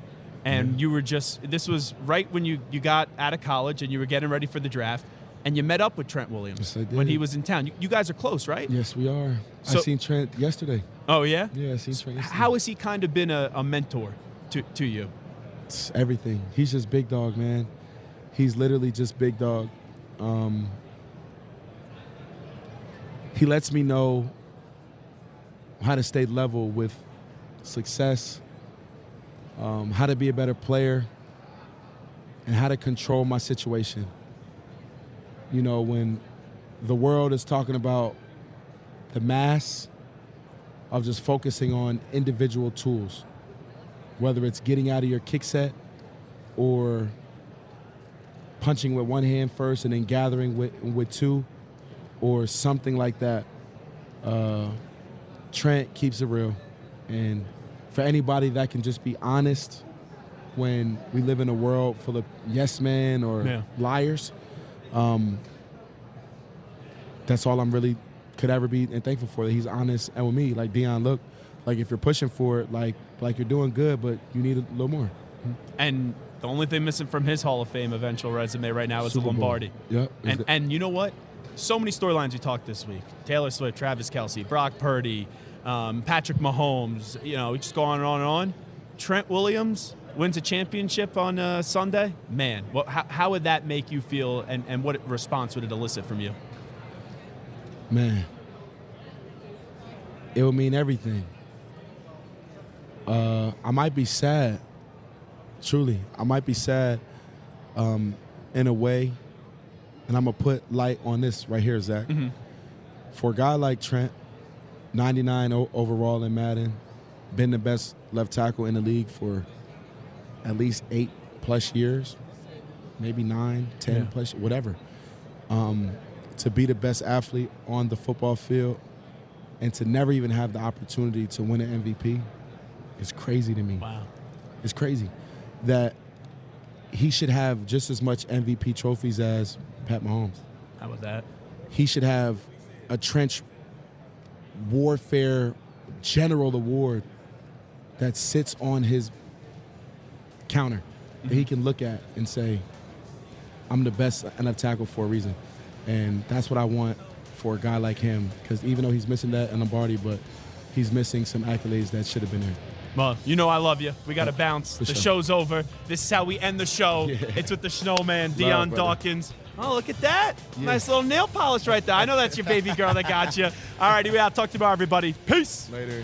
[SPEAKER 3] and you were just this was right when you you got out of college and you were getting ready for the draft, and you met up with Trent Williams
[SPEAKER 10] Yes, I did.
[SPEAKER 3] when he was in town. You, you guys are close, right?
[SPEAKER 10] Yes, we are.
[SPEAKER 3] So-
[SPEAKER 10] I seen Trent yesterday.
[SPEAKER 3] Oh yeah.
[SPEAKER 10] Yeah, I seen Trent yesterday.
[SPEAKER 3] How has he kind of been a, a mentor to to you?
[SPEAKER 10] It's everything. He's just big dog, man. He's literally just big dog. Um, he lets me know how to stay level with success, um, how to be a better player, and how to control my situation. You know, when the world is talking about the mass of just focusing on individual tools whether it's getting out of your kick set or punching with one hand first and then gathering with, with two or something like that. Uh, Trent keeps it real. And for anybody that can just be honest when we live in a world full of yes men or
[SPEAKER 3] Yeah.
[SPEAKER 10] liars, um, that's all I'm really could ever be and thankful for that he's honest and with me like Dion look like if you're pushing for it like like you're doing good but you need a little more
[SPEAKER 3] And the only thing missing from his Hall of Fame eventual resume right now is
[SPEAKER 10] Super
[SPEAKER 3] the
[SPEAKER 10] Bowl.
[SPEAKER 3] Lombardi.
[SPEAKER 10] Yep.
[SPEAKER 3] And and you know what? So many storylines we talked this week: Taylor Swift, Travis Kelce, Brock Purdy, um, Patrick Mahomes. You know, we just go on and on and on. Trent Williams wins a championship on uh, Sunday. Man, well, how, how would that make you feel, and, and what response would it elicit from you?
[SPEAKER 10] man it would mean everything uh, i might be sad truly i might be sad um, in a way and i'm gonna put light on this right here zach for a guy like trent 99 overall in madden been the best left tackle in the league for at least eight plus years maybe nine ten
[SPEAKER 3] Yeah.
[SPEAKER 10] plus whatever um, to be the best athlete on the football field and to never even have the opportunity to win an MVP is crazy to me.
[SPEAKER 3] Wow.
[SPEAKER 10] It's crazy that he should have just as much MVP trophies as Pat Mahomes.
[SPEAKER 3] How about that?
[SPEAKER 10] He should have a trench warfare general award that sits on his counter that he mm-hmm. can look at and say, I'm the best enough tackle for a reason. And that's what I want for a guy like him. Because even though he's missing that in Lombardi, but he's missing some accolades that should have been there.
[SPEAKER 3] Well, you know I love you. We got to bounce.
[SPEAKER 10] For
[SPEAKER 3] the
[SPEAKER 10] sure.
[SPEAKER 3] show's over. This is how we end the show. (laughs) It's with the snowman, Dion. Dawkins. Oh, look at that. Nice little nail polish right there. I know that's your baby girl that got you. (laughs) All righty, we out. Talk to you tomorrow, everybody. Peace.
[SPEAKER 10] Later.